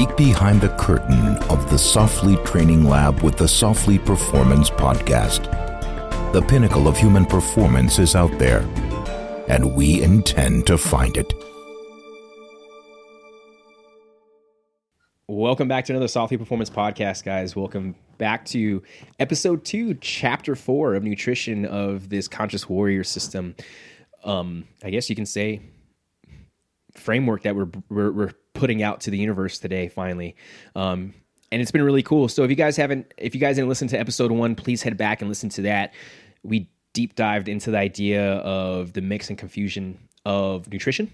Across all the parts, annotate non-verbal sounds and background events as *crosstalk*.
peek behind the curtain of the Soflete Training Lab with the Soflete Performance Podcast. The pinnacle of human performance is out there, and we intend to find it. Welcome back to another Soflete Performance Podcast, guys. Welcome back to episode two, chapter four of nutrition of this conscious warrior system. Um, I guess you can say framework that we're, we're, we're putting out to the universe today finally. Um, and it's been really cool. So if you guys haven't if you guys didn't listen to episode one please head back and listen to that. We deep dived into the idea of the mix and confusion of nutrition.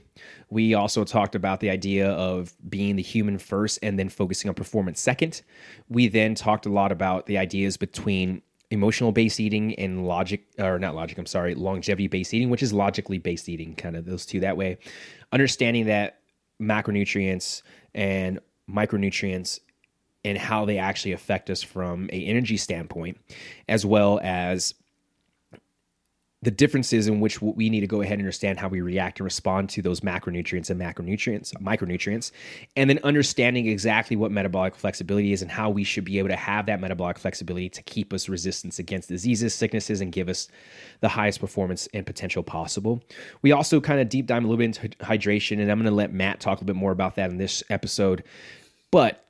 We also talked about the idea of being the human first and then focusing on performance second. We then talked a lot about the ideas between emotional based eating and logic or not logic i'm sorry longevity based eating which is logically based eating kind of those two that way. Understanding that macronutrients and micronutrients and how they actually affect us from a energy standpoint as well as the differences in which we need to go ahead and understand how we react and respond to those macronutrients and macronutrients, micronutrients, and then understanding exactly what metabolic flexibility is and how we should be able to have that metabolic flexibility to keep us resistance against diseases, sicknesses, and give us the highest performance and potential possible. We also kind of deep dive a little bit into hydration, and I'm going to let Matt talk a little bit more about that in this episode. But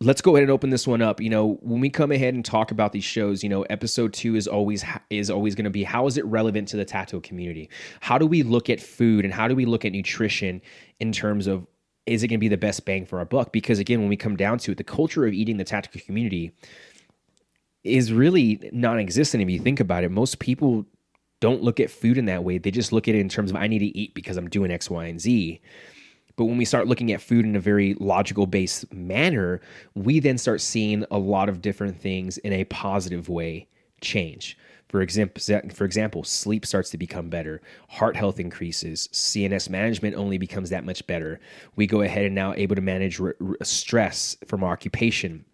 let's go ahead and open this one up. You know, when we come ahead and talk about these shows, you know, episode two is always is always going to be how is it relevant to the tattoo community? How do we look at food and how do we look at nutrition in terms of is it going to be the best bang for our buck? Because again, when we come down to it, the culture of eating the tactical community is really non-existent if you think about it. Most people don't look at food in that way. They just look at it in terms of I need to eat because I'm doing X, Y, and Z. But when we start looking at food in a very logical based manner, we then start seeing a lot of different things in a positive way change. For example, for example, sleep starts to become better, heart health increases, CNS management only becomes that much better. We go ahead and now able to manage stress from our occupation.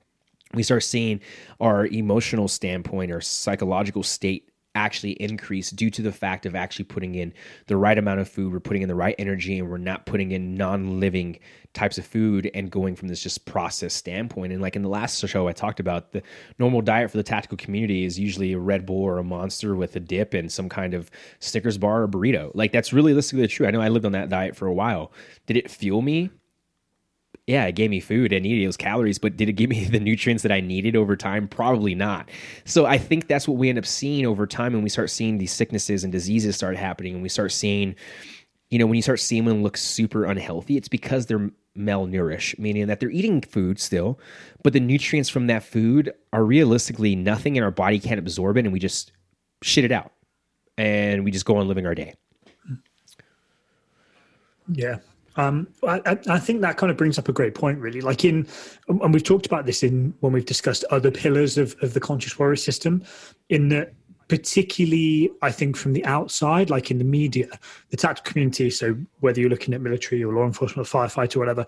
We start seeing our emotional standpoint, our psychological state actually increase due to the fact of actually putting in the right amount of food, we're putting in the right energy, and we're not putting in non living types of food and going from this just process standpoint. And like in the last show, I talked about the normal diet for the tactical community is usually a Red Bull or a monster with a dip and some kind of Snickers bar or burrito. Like that's really realistically true. I know I lived on that diet for a while. Did it fuel me? Yeah, it gave me food. I needed those calories, but did it give me *laughs* the nutrients that I needed over time? Probably not. So I think that's what we end up seeing over time, and we start seeing these sicknesses and diseases start happening, and we start seeing, you know, when you start seeing them look super unhealthy, it's because they're malnourished, meaning that they're eating food still, but the nutrients from that food are realistically nothing, and our body can't absorb it, and we just shit it out, and we just go on living our day. Yeah, um, I, I, think that kind of brings up a great point, really. Like in, and we've talked about this in when we've discussed other pillars of, of the conscious warrior system, in that particularly, I think from the outside, like in the media, the tactical community. So whether you're looking at military or law enforcement, or firefighter, or whatever,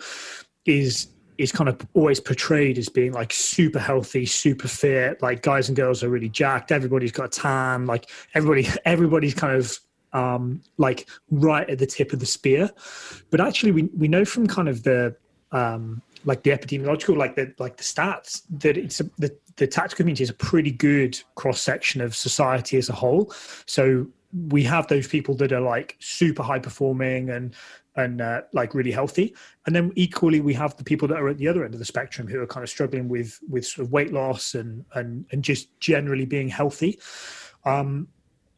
is is kind of always portrayed as being like super healthy, super fit. Like guys and girls are really jacked. Everybody's got a tan. Like everybody, *laughs* everybody's kind of um, like right at the tip of the spear. But actually, we we know from kind of the um, like the epidemiological, like the like the stats that it's a, the the tactical community is a pretty good cross section of society as a whole. So we have those people that are like super high performing and and uh, like really healthy and then equally we have the people that are at the other end of the spectrum who are kind of struggling with with sort of weight loss and and and just generally being healthy um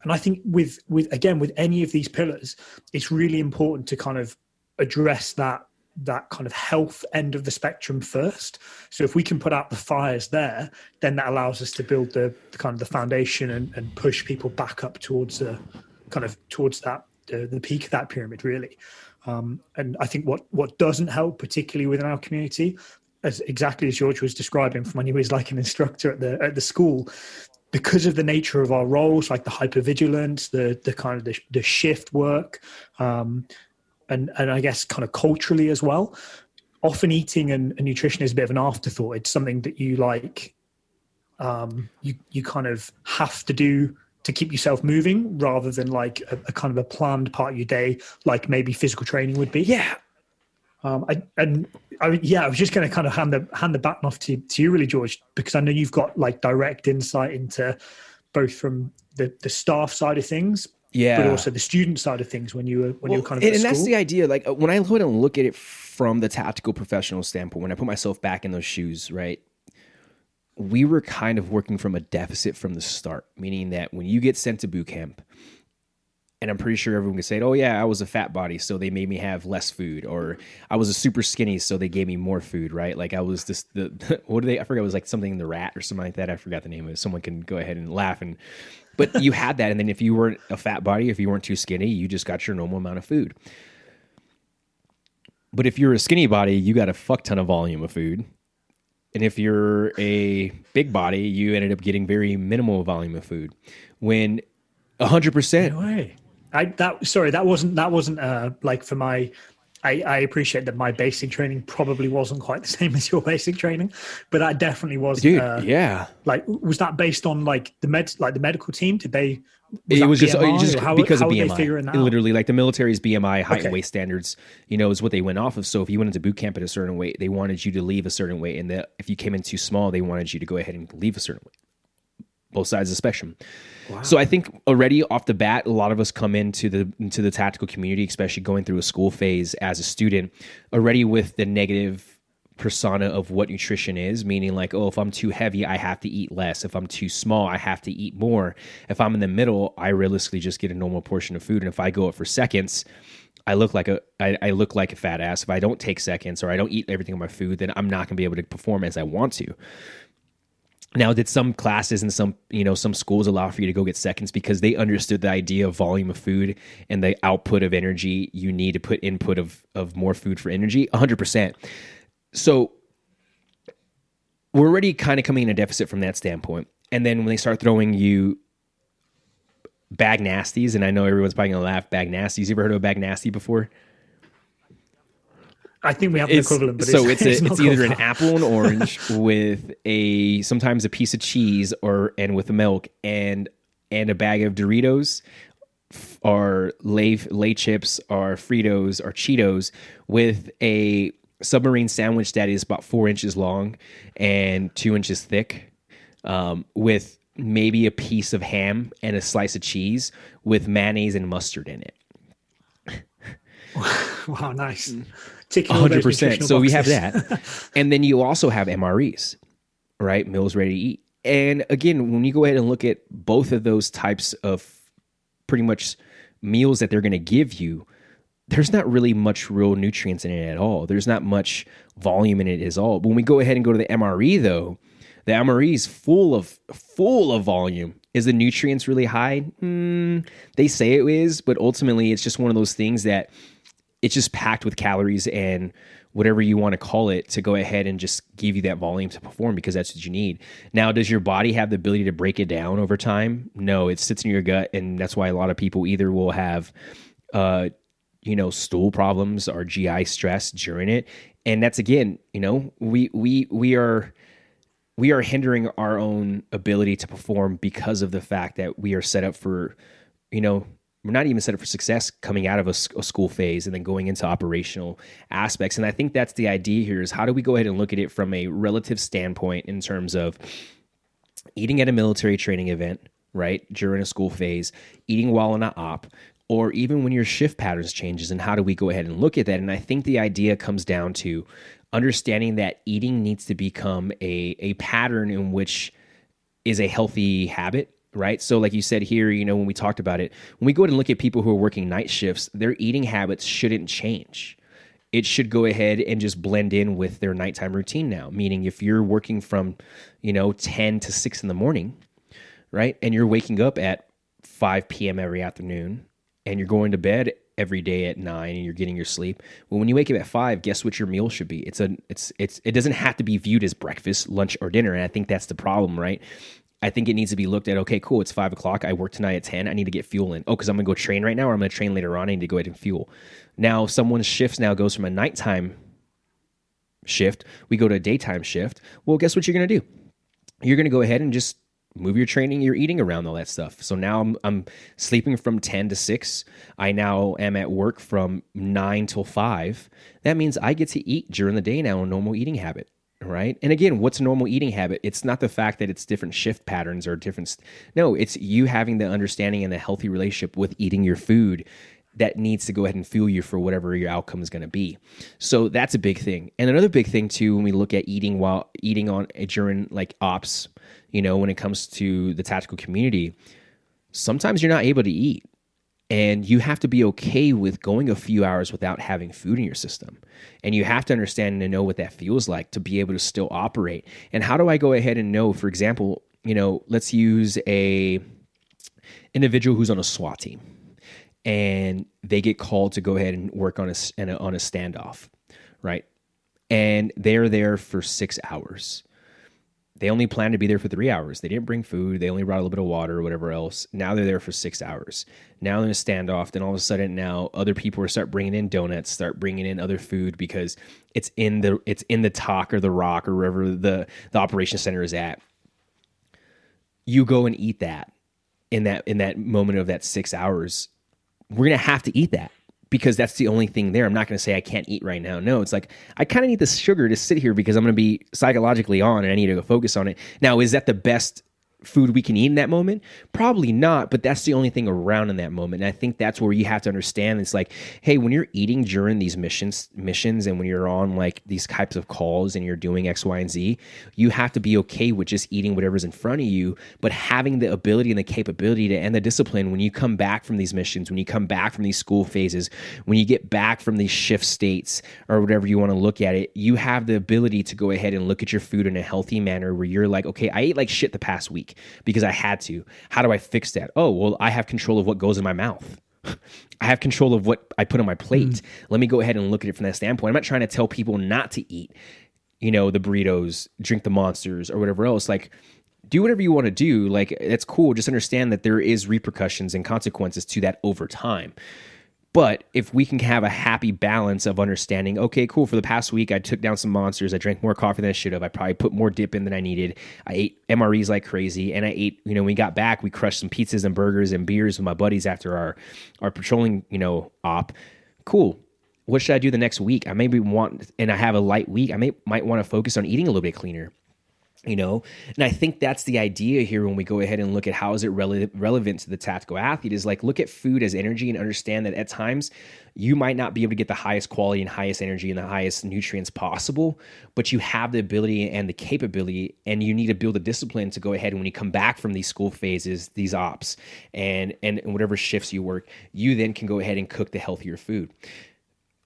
and I think with with again with any of these pillars, it's really important to kind of address that that kind of health end of the spectrum first. So if we can put out the fires there, then that allows us to build the, the kind of the foundation and, and, push people back up towards the kind of towards that uh, the peak of that pyramid really. Um, and I think what what doesn't help, particularly within our community, as exactly as George was describing from when he was like an instructor at the at the school, because of the nature of our roles, like the hypervigilance, the the kind of the, the shift work, um, and and I guess kind of culturally as well. Often eating and, and, nutrition is a bit of an afterthought. It's something that you like, um, you you kind of have to do to keep yourself moving, rather than like a, a kind of a planned part of your day, like maybe physical training would be. Yeah, Um, I, and I, yeah, I was just going to kind of hand the hand the baton off to, to you, really, George, because I know you've got like direct insight into both from the, the staff side of things, yeah, but also the student side of things when you were when well, you were kind of and, and that's the idea. Like uh, when I go and look at it from the tactical professional standpoint, when I put myself back in those shoes, right? We were kind of working from a deficit from the start, meaning that when you get sent to boot camp, and I'm pretty sure everyone can say, "Oh yeah, I was a fat body, so they made me have less food," or "I was a super skinny, so they gave me more food." Right? Like I was just the *laughs* what do they? I forgot. It was like something in the rat or something like that. I forgot the name of it. Someone can go ahead and laugh and. But you had that, and then if you weren't a fat body, if you weren't too skinny, you just got your normal amount of food. But if you're a skinny body, you got a fuck ton of volume of food. And if you're a big body, you ended up getting very minimal volume of food. When hundred percent. No way. I that sorry that wasn't that wasn't uh like for my I, I appreciate that my basic training probably wasn't quite the *laughs* same as your basic training, but that definitely was. Dude, uh, yeah. Like, was that based on like the med, like the medical team? Did they? Was it was just, BMI, just how, because how of BMI. literally, like the military's BMI height Okay. and weight standards, you know, is what they went off of. So if you went into boot camp at a certain weight, they wanted you to leave a certain weight, and that if you came in too small, they wanted you to go ahead and leave a certain weight. Both sides of the spectrum. So I think already off the bat, a lot of us come into the into the tactical community, especially going through a school phase as a student, already with the negative persona of what nutrition is, meaning like, oh, if I'm too heavy, I have to eat less. If I'm too small, I have to eat more. If I'm in the middle, I realistically just get a normal portion of food. And if I go up for seconds, I look like a I, I look like a fat ass. If I don't take seconds or I don't eat everything on my food, then I'm not gonna be able to perform as I want to. Now, did some classes and some you know some schools allow for you to go get seconds because they understood the idea of volume of food and the output of energy you need to put input of of more food for energy? hundred percent. So we're already kind of coming in a deficit from that standpoint. And then when they start throwing you bag nasties, and I know everyone's probably gonna laugh, bag nasties. You ever heard of a bag nasty before? I think we have an equivalent, but so it's, it's, *laughs* a, it's either an apple and *laughs* orange with a sometimes a piece of cheese or and with milk and and a bag of Doritos or lay lay chips or Fritos or Cheetos with a submarine sandwich that is about four inches long and two inches thick, um, with maybe a piece of ham and a slice of cheese with mayonnaise and mustard in it. *laughs* Wow, nice. Ticking all those hundred percent. nutritional So we have that, *laughs* and then you also have MREs, right? Meals ready to eat. And again, when you go ahead and look at both of those types of pretty much meals that they're going to give you, there's not really much real nutrients in it at all. There's not much volume in it at all. But when we go ahead and go to the MRE, though, the MRE is full of full of volume. Is the nutrients really high? Mm, they say it is, but ultimately, it's just one of those things that it's just packed with calories and whatever you want to call it to go ahead and just give you that volume to perform because that's what you need. Now, does your body have the ability to break it down over time? No, it sits in your gut, and that's why a lot of people either will have, uh, you know, stool problems or GI stress during it, and that's again, you know, we we we are we are hindering our own ability to perform because of the fact that we are set up for, you know, we're not even set up for success coming out of a school phase and then going into operational aspects. And I think that's the idea here is how do we go ahead and look at it from a relative standpoint in terms of eating at a military training event, right, during a school phase, eating while in an op, or even when your shift patterns changes and how do we go ahead and look at that? And I think the idea comes down to understanding that eating needs to become a, a pattern in which is a healthy habit right? So like you said here you know when we talked about it when we go ahead and look at people who are working night shifts their eating habits shouldn't change. It should go ahead and just blend in with their nighttime routine now. Meaning if you're working from you know 10 to 6 in the morning right and you're waking up at 5 p.m every afternoon and you're going to bed every day at 9 and you're getting your sleep well when you wake up at 5 guess what your meal should be? It's a it's it's it doesn't have to be viewed as breakfast lunch or dinner and i think that's the problem right I think it needs to be looked at. Okay, cool. It's five o'clock. I work tonight at ten. I need to get fuel in. Oh, because I'm gonna go train right now, or I'm gonna train later on. I need to go ahead and fuel. Now, someone's shifts now goes from a nighttime shift. We go to a daytime shift. Well, guess what you're gonna do? You're gonna go ahead and just move your training, your eating around all that stuff. So now I'm, I'm sleeping from 10 to 6. I now am at work from 9 till 5. That means I get to eat during the day now, a normal eating habit right? And again, what's a normal eating habit? It's not the fact that it's different shift patterns or different. No, it's you having the understanding and the healthy relationship with eating your food that needs to go ahead and fuel you for whatever your outcome is going to be. So that's a big thing. And another big thing too, when we look at eating while eating on during like ops, you know, when it comes to the tactical community, sometimes you're not able to eat and you have to be okay with going a few hours without having food in your system. And you have to understand and know what that feels like to be able to still operate. And how do I go ahead and know, for example, you know, let's use a individual who's on a SWAT team and they get called to go ahead and work on a, on a standoff, right? And they're there for six hours they only planned to be there for three hours. They didn't bring food. They only brought a little bit of water or whatever else. Now they're there for six hours. Now they're in a standoff. Then all of a sudden, now other people start bringing in donuts, start bringing in other food because it's in the it's in the TOC or the ROC or wherever the the operation center is at. You go and eat that in that in that moment of that six hours. We're gonna have to eat that because that's the only thing there. I'm not going to say I can't eat right now. No, it's like I kind of need the sugar to sit here because I'm going to be psychologically on and I need to go focus on it. Now, is that the best food we can eat in that moment? Probably not, but that's the only thing around in that moment. And I think that's where you have to understand it's like, hey, when you're eating during these missions missions and when you're on like these types of calls and you're doing X, Y, and Z, you have to be okay with just eating whatever's in front of you, but having the ability and the capability to and the discipline when you come back from these missions, when you come back from these school phases, when you get back from these shift states or whatever you want to look at it, you have the ability to go ahead and look at your food in a healthy manner where you're like, okay, I ate like shit the past week because I had to. How do I fix that? Oh, well, I have control of what goes in my mouth. *laughs* I have control of what I put on my plate. Mm. Let me go ahead and look at it from that standpoint. I'm not trying to tell people not to eat, you know, the burritos, drink the monsters, or whatever else. Like, do whatever you want to do. Like, that's cool. Just understand that there is repercussions and consequences to that over time. But if we can have a happy balance of understanding, okay, cool, for the past week, I took down some monsters. I drank more coffee than I should have. I probably put more dip in than I needed. I ate MREs like crazy. And I ate, you know, when we got back, we crushed some pizzas and burgers and beers with my buddies after our, our patrolling, you know, op. Cool. What should I do the next week? I maybe want, and I have a light week. I may might want to focus on eating a little bit cleaner you know and i think that's the idea here when we go ahead and look at how is it rele- relevant to the tactical athlete is like look at food as energy and understand that at times you might not be able to get the highest quality and highest energy and the highest nutrients possible but you have the ability and the capability and you need to build a discipline to go ahead and when you come back from these school phases these ops and and whatever shifts you work you then can go ahead and cook the healthier food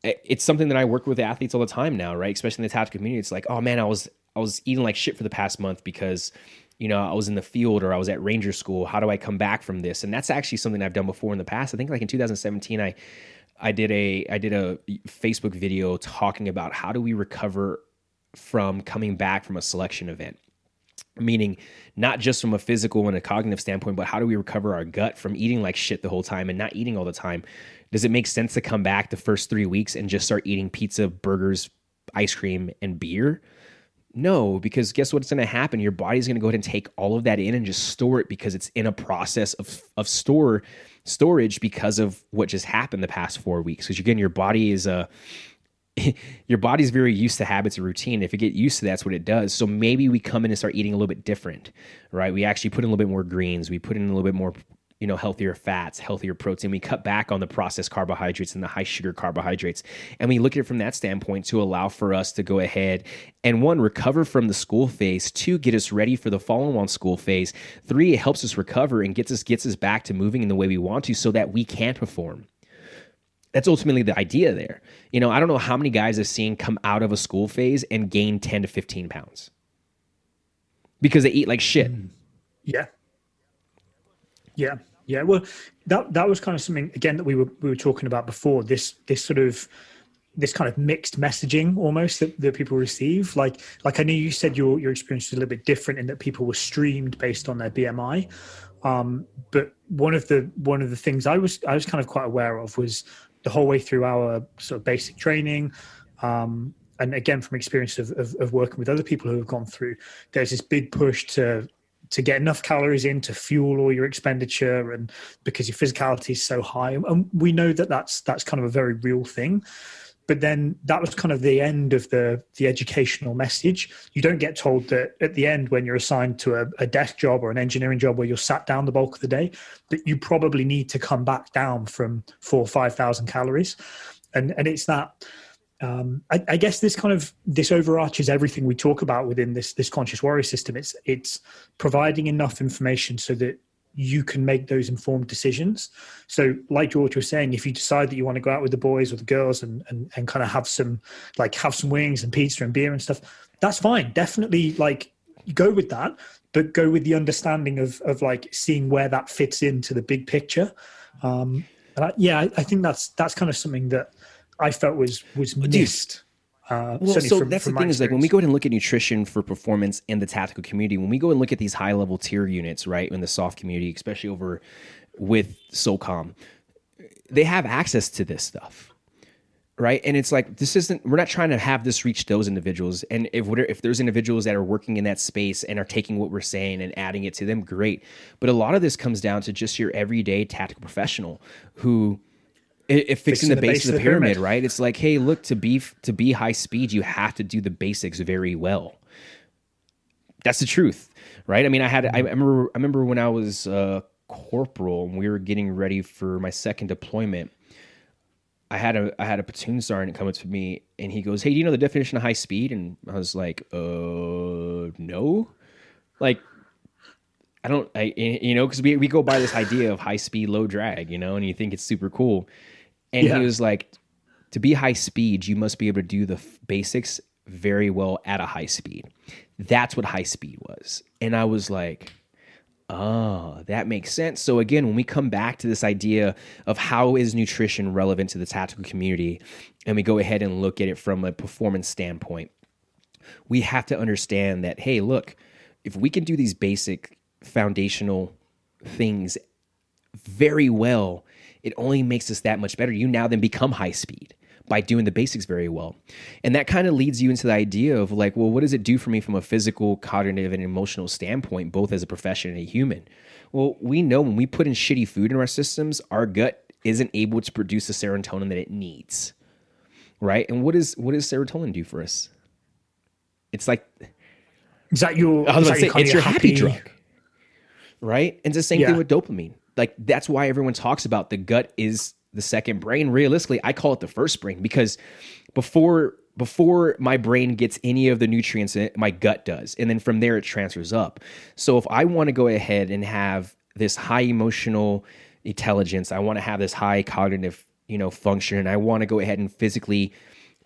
it's something that I work with athletes all the time now, right? Especially in the tactical community. It's like, oh man, I was I was eating like shit for the past month because you know I was in the field or I was at ranger school. How do I come back from this? And that's actually something I've done before in the past. I think like in 2017, I I did a I did a Facebook video talking about how do we recover from coming back from a selection event meaning not just from a physical and a cognitive standpoint, but how do we recover our gut from eating like shit the whole time and not eating all the time? Does it make sense to come back the first three weeks and just start eating pizza, burgers, ice cream, and beer? No, because guess what's going to happen? Your body's going to go ahead and take all of that in and just store it because it's in a process of of store storage because of what just happened the past four weeks. Because again, your body is uh, a *laughs* your body's very used to habits and routine. If you get used to that, that's what it does. So maybe we come in and start eating a little bit different, right? We actually put in a little bit more greens. We put in a little bit more you know healthier fats healthier protein. We cut back on the processed carbohydrates and the high sugar carbohydrates. And we look at it from that standpoint to allow for us to go ahead and one recover from the school phase two get us ready for the follow-on school phase three it helps us recover and gets us gets us back to moving in the way we want to so that we can perform. That's ultimately the idea there. You know i don't know how many guys i've seen come out of a school phase and gain 10 to 15 pounds because they eat like shit. Mm. Yeah. Yeah yeah, well, that that was kind of something again that we were we were talking about before. This this sort of this kind of mixed messaging almost that, that people receive. Like like I know you said your your experience was a little bit different in that people were streamed based on their BMI. Um, but one of the one of the things I was I was kind of quite aware of was the whole way through our sort of basic training. Um, and again, from experience of, of, of working with other people who have gone through, there's this big push to to get enough calories in to fuel all your expenditure and because your physicality is so high. And we know that that's that's kind of a very real thing. But then that was kind of the end of the the educational message. You don't get told that at the end when you're assigned to a, a, desk job or an engineering job where you're sat down the bulk of the day that you probably need to come back down from four or five thousand calories. And and it's that um, I, I, guess this kind of this overarches everything we talk about within this this conscious warrior system. It's it's providing enough information so that you can make those informed decisions. So, like George was saying, if you decide that you want to go out with the boys or the girls and and, and kind of have some like have some wings and pizza and beer and stuff, that's fine. Definitely, like go with that, but go with the understanding of of like seeing where that fits into the big picture. Um, I, yeah, I, I think that's that's kind of something that I felt was was missed. Uh, well, so from, that's from the thing is like when we go ahead and look at nutrition for performance in the tactical community, when we go and look at these high level tier units, right, in the soft community, especially over with SOCOM, they have access to this stuff, right? And it's like this isn't. We're not trying to have this reach those individuals. And if if there's individuals that are working in that space and are taking what we're saying and adding it to them, great. But a lot of this comes down to just your everyday tactical professional who it, it fixing, the, the base, base, of the, pyramid, pyramid, right? It's like, hey, look, to be to be high speed, you have to do the basics very well. That's the truth, right? I mean, I had I remember I remember when I was uh, corporal and we were getting ready for my second deployment. I had a I had a platoon sergeant come up to me and he goes, "Hey, do you know the definition of high speed?" And I was like, "Uh, no." Like I don't, I, you know, because we, we go by this idea of high speed, low drag, you know, and you think it's super cool. And yeah. he was like, to be high speed, you must be able to do the f- basics very well at a high speed. That's what high speed was. And I was like, oh, that makes sense. So again, when we come back to this idea of how is nutrition relevant to the tactical community, and we go ahead and look at it from a performance standpoint, we have to understand that, hey, look, if we can do these basic foundational things very well, it only makes us that much better. You now then become high speed by doing the basics very well. And that kind of leads you into the idea of like, well, what does it do for me from a physical, cognitive, and emotional standpoint, both as a profession and a human? Well, we know when we put in shitty food in our systems, our gut isn't able to produce the serotonin that it needs. Right? And what is what does serotonin do for us? It's like Is that your I was about to say it's your happy, happy drug. Right? And it's the same yeah. thing with dopamine like that's why everyone talks about the gut is the second brain. Realistically, I call it the first brain because before before my brain gets any of the nutrients in it, my gut does. And then from there it transfers up. So if I want to go ahead and have this high emotional intelligence, I want to have this high cognitive, you know, function and I want to go ahead and physically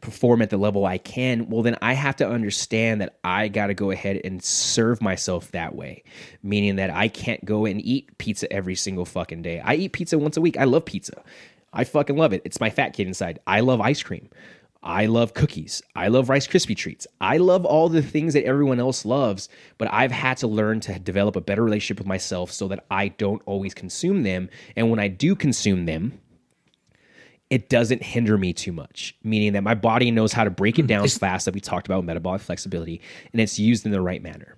perform at the level I can, well, then I have to understand that I got to go ahead and serve myself that way. Meaning that I can't go and eat pizza every single fucking day. I eat pizza once a week. I love pizza. I fucking love it. It's my fat kid inside. I love ice cream. I love cookies. I love Rice Krispie treats. I love all the things that everyone else loves, but I've had to learn to develop a better relationship with myself so that I don't always consume them. And when I do consume them, it doesn't hinder me too much, meaning that my body knows how to break it hmm. down fast that we talked about metabolic flexibility and it's used in the right manner.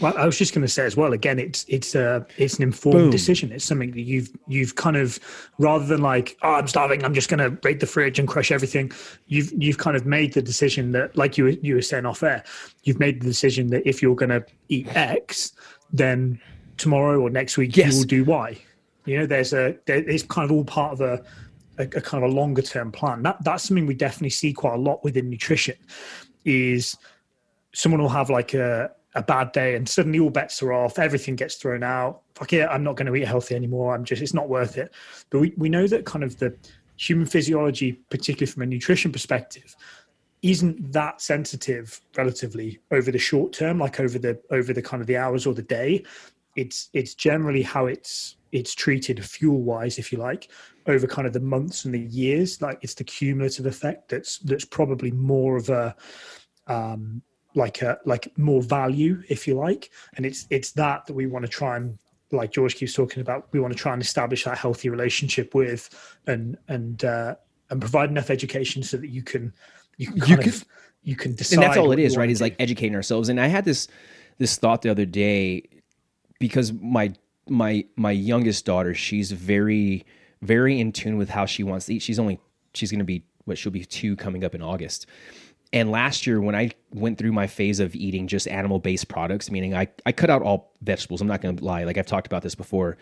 Well, I was just going to say as well. Again, it's it's a it's an informed Boom. decision. It's something that you've you've kind of rather than like, oh, I'm starving, I'm just going to break the fridge and crush everything. You've you've kind of made the decision that, like you you were saying off air, you've made the decision that if you're going to eat X, then tomorrow or next week yes. you will do Y. You know, there's a there, it's kind of all part of a, a, a kind of a longer term plan. That that's something we definitely see quite a lot within nutrition. Is someone will have like a a bad day and suddenly all bets are off, everything gets thrown out. Fuck it, I'm not going to eat healthy anymore. I'm just it's not worth it. But we, we know that kind of the human physiology, particularly from a nutrition perspective, isn't that sensitive relatively over the short term, like over the over the kind of the hours or the day. It's it's generally how it's it's treated fuel wise, if you like, over kind of the months and the years. Like it's the cumulative effect that's that's probably more of a um, like a like more value, if you like, and it's it's that that we want to try and like George keeps talking about. We want to try and establish that healthy relationship with and and uh, and provide enough education so that you can you can kind you can, of you can decide. And that's all it is, right? Is like educating ourselves. And I had this this thought the other day because my my my youngest daughter, she's very very in tune with how she wants to eat. She's only she's going to be what she'll be 2 coming up in August. And last year, when I went through my phase of eating just animal based products, meaning I, I cut out all vegetables, I'm not going to lie. Like I've talked about this before,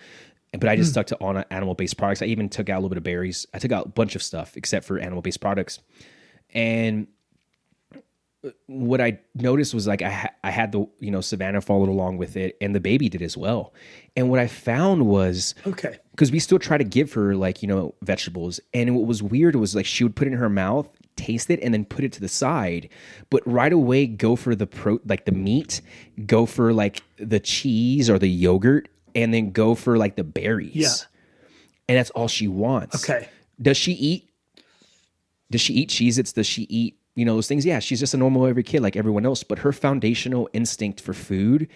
but I just mm. stuck to on animal based products. I even took out a little bit of berries. I took out a bunch of stuff except for animal based products. And what I noticed was like I ha- I had the you know Savannah followed along with it, and the baby did as well. And what I found was okay because we still try to give her like you know vegetables, and what was weird was like she would put it in her mouth, taste it, and then put it to the side, but right away go for the pro like the meat, go for like the cheese or the yogurt, and then go for like the berries. Yeah, and that's all she wants. Okay, does she eat? Does she eat cheese? It's does she eat you know those things yeah she's just a normal every kid like everyone else but her foundational instinct for food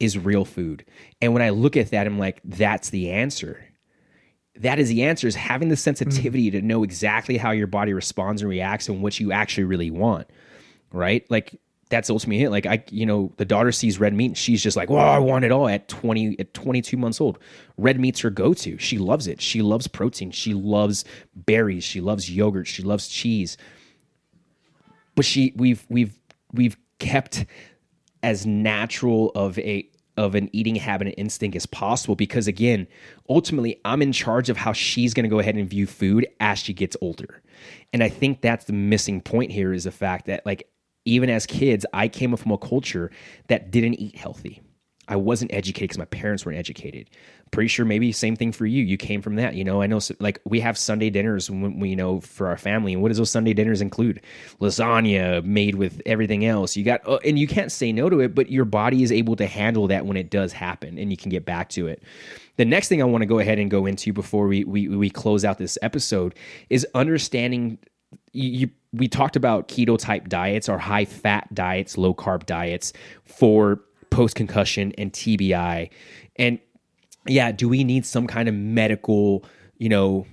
is real food. And when i look at that i'm like that's the answer. That is the answer is having the sensitivity mm-hmm. to know exactly how your body responds and reacts and what you actually really want right? Like that's ultimately it. Like i you know the daughter sees red meat and she's just like well i want it all at 20 at 22 months old. Red meat's her go-to. She loves it. She loves protein. She loves berries. She loves yogurt. She loves cheese but she we've we've we've kept as natural of a of an eating habit and instinct as possible because again ultimately i'm in charge of how she's going to go ahead and view food as she gets older. And i think that's the missing point here is the fact that like even as kids i came up from a culture that didn't eat healthy I wasn't educated because my parents weren't educated. Pretty sure maybe same thing for you. You came from that, you know. I know, like we have Sunday dinners when we you know for our family, and what does those Sunday dinners include? Lasagna made with everything else. You got, uh, and you can't say no to it, but your body is able to handle that when it does happen, and you can get back to it. The next thing I want to go ahead and go into before we we we close out this episode is understanding. You, we talked about keto type diets or high fat diets, low carb diets for post concussion and TBI. And yeah, do we need some kind of medical, you know,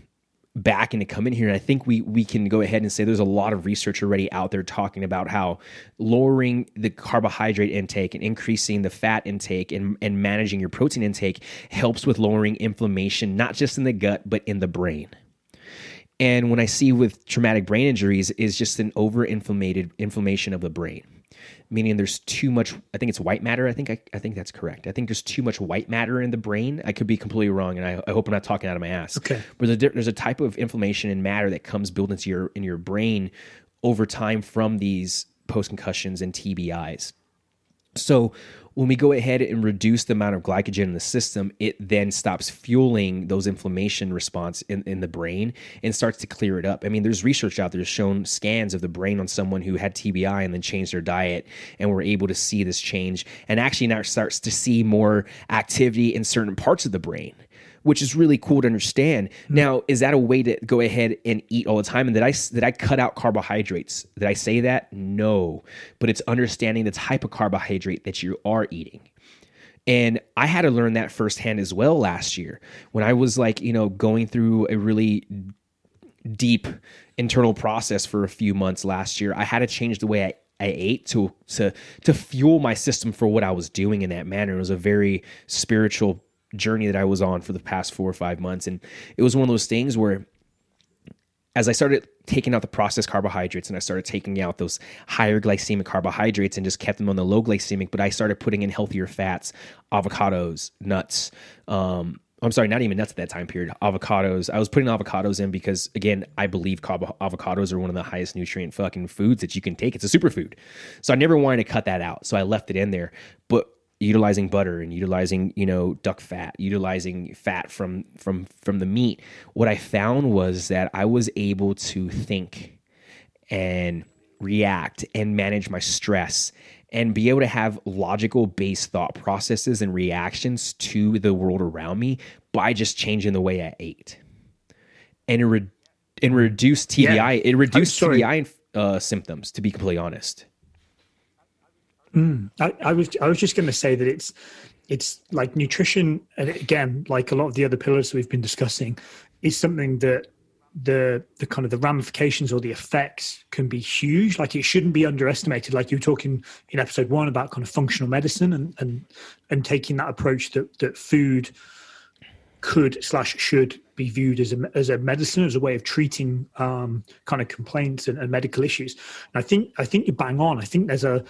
backing to come in here? And I think we we can go ahead and say there's a lot of research already out there talking about how lowering the carbohydrate intake and increasing the fat intake and, and managing your protein intake helps with lowering inflammation, not just in the gut, but in the brain. And when I see with traumatic brain injuries is just an over inflamed inflammation of the brain meaning there's too much i think it's white matter i think I, I think that's correct. I think there's too much white matter in the brain. I could be completely wrong and i, I hope i'm not talking out of my ass. Okay. But there's a, there's a type of inflammation and matter that comes built into your in your brain over time from these post concussions and tbis so when we go ahead and reduce the amount of glycogen in the system, it then stops fueling those inflammation response in, in the brain and starts to clear it up. I mean, there's research out there shown scans of the brain on someone who had TBI and then changed their diet and were able to see this change and actually now starts to see more activity in certain parts of the brain which is really cool to understand. Mm-hmm. Now, is that a way to go ahead and eat all the time? And that I did I cut out carbohydrates? Did I say that? No, but it's understanding the type of carbohydrate that you are eating. And I had to learn that firsthand as well last year when I was like, you know, going through a really deep internal process for a few months last year. I had to change the way I I ate to to to fuel my system for what I was doing in that manner. It was a very spiritual journey that I was on for the past four or five months. And it was one of those things where as I started taking out the processed carbohydrates and I started taking out those higher glycemic carbohydrates and just kept them on the low glycemic, but I started putting in healthier fats, avocados, nuts. Um, I'm sorry, not even nuts at that time period. Avocados. I was putting avocados in because, again, I believe avocados are one of the highest nutrient fucking foods that you can take. It's a superfood. So I never wanted to cut that out. So I left it in there. But utilizing butter and utilizing you know duck fat utilizing fat from from from the meat what i found was that i was able to think and react and manage my stress and be able to have logical based thought processes and reactions to the world around me by just changing the way i ate. And it re- and reduce tbi yeah. it reduced tbi uh, symptoms to be completely honest Mm, I, I, was I was just going to say that it's it's like nutrition, and again, like a lot of the other pillars we've been discussing, is something that the the kind of the ramifications or the effects can be huge. Like it shouldn't be underestimated. Like you were talking in episode one about kind of functional medicine and and and taking that approach that that food could slash should be viewed as a as a medicine as a way of treating um, kind of complaints and, and medical issues. And I think I think you bang on. I think there's a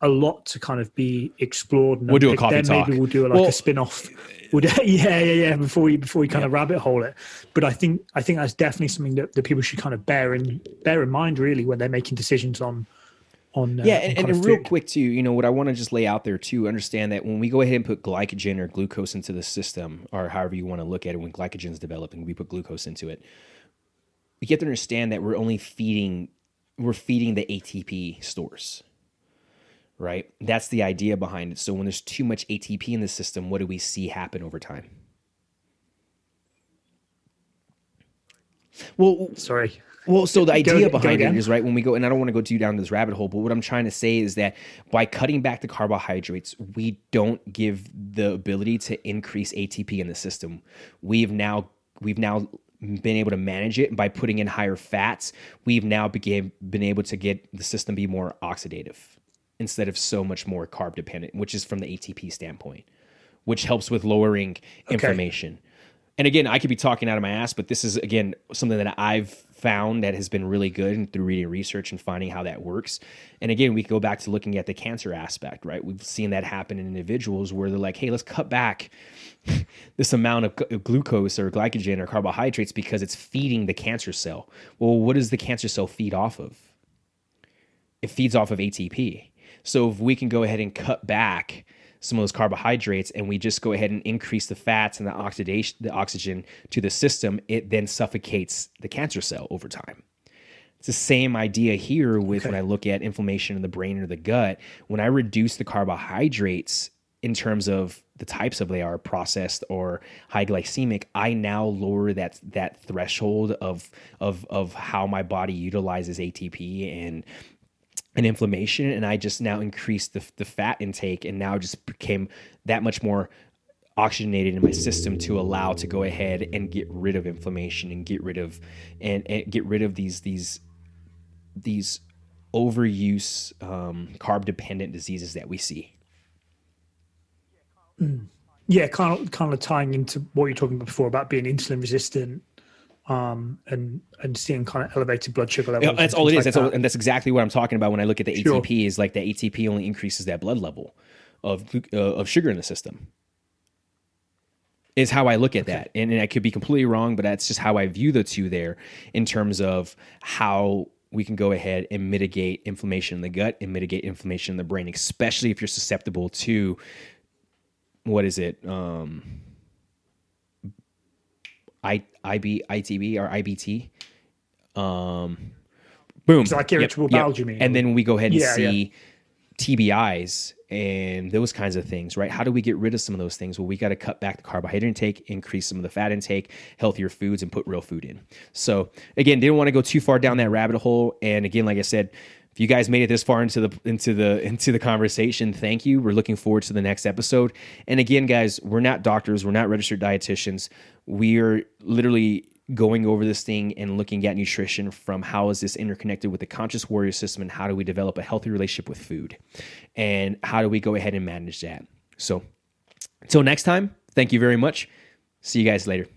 a lot to kind of be explored. we'll do a coffee then talk. Maybe we'll do like well, a spin off. We'll do, *laughs* yeah, yeah, yeah. Before we before we kind yeah. of rabbit hole it, but I think I think that's definitely something that, that people should kind of bear in bear in mind really when they're making decisions on on uh, yeah and, and, and real quick too you know what i want to just lay out there too understand that when we go ahead and put glycogen or glucose into the system or however you want to look at it when glycogen is developing we put glucose into it we have to understand that we're only feeding we're feeding the atp stores right? That's the idea behind it. So when there's too much atp in the system what do we see happen over time? Well sorry. well, so the idea go, behind go it is right when we go, and I don't want to go too down this rabbit hole, but what I'm trying to say is that by cutting back the carbohydrates, we don't give the ability to increase ATP in the system. We've now we've now been able to manage it by putting in higher fats. We've now became been able to get the system be more oxidative instead of so much more carb dependent, which is from the ATP standpoint, which helps with lowering okay. inflammation. And again, I could be talking out of my ass, but this is again something that I've found that has been really good and through reading research and finding how that works. And again, we go back to looking at the cancer aspect, right? We've seen that happen in individuals where they're like, hey, let's cut back *laughs* this amount of glucose or glycogen or carbohydrates because it's feeding the cancer cell. Well, what does the cancer cell feed off of? It feeds off of ATP. So if we can go ahead and cut back some of those carbohydrates and we just go ahead and increase the fats and the oxidation the oxygen to the system it then suffocates the cancer cell over time it's the same idea here with okay. when i look at inflammation in the brain or the gut when i reduce the carbohydrates in terms of the types of they are processed or high glycemic i now lower that that threshold of of of how my body utilizes atp and an inflammation and I just now increased the, the fat intake and now just became that much more oxygenated in my system to allow to go ahead and get rid of inflammation and get rid of and, and get rid of these these these overuse um, carb dependent diseases that we see. Mm. Yeah, kind of kind of tying into what you're talking about before about being insulin resistant um, and and seeing kind of elevated blood sugar levels. Yeah, that's all it is. Like that's that. all, and that's exactly what I'm talking about when I look at the sure. ATP. Is like the ATP only increases that blood level of uh, of sugar in the system. Is how I look at okay. that, and, and I could be completely wrong, but that's just how I view the two there in terms of how we can go ahead and mitigate inflammation in the gut and mitigate inflammation in the brain, especially if you're susceptible to what is it? Um, I, IB, ITB or IBT. Um, boom. Like irritable yep, bowel, yep. you mean? And then we go ahead and yeah, see yeah. TBIs and those kinds of things, right? How do we get rid of some of those things? Well, we got to cut back the carbohydrate intake, increase some of the fat intake, healthier foods, and put real food in. So, again, didn't want to go too far down that rabbit hole. And again, like I said, if you guys made it this far into the into the into the conversation, thank you. We're looking forward to the next episode. And again, guys, we're not doctors, we're not registered dietitians. We are literally going over this thing and looking at nutrition from how is this interconnected with the conscious warrior system and how do we develop a healthy relationship with food and how do we go ahead and manage that. So, until next time, thank you very much. See you guys later.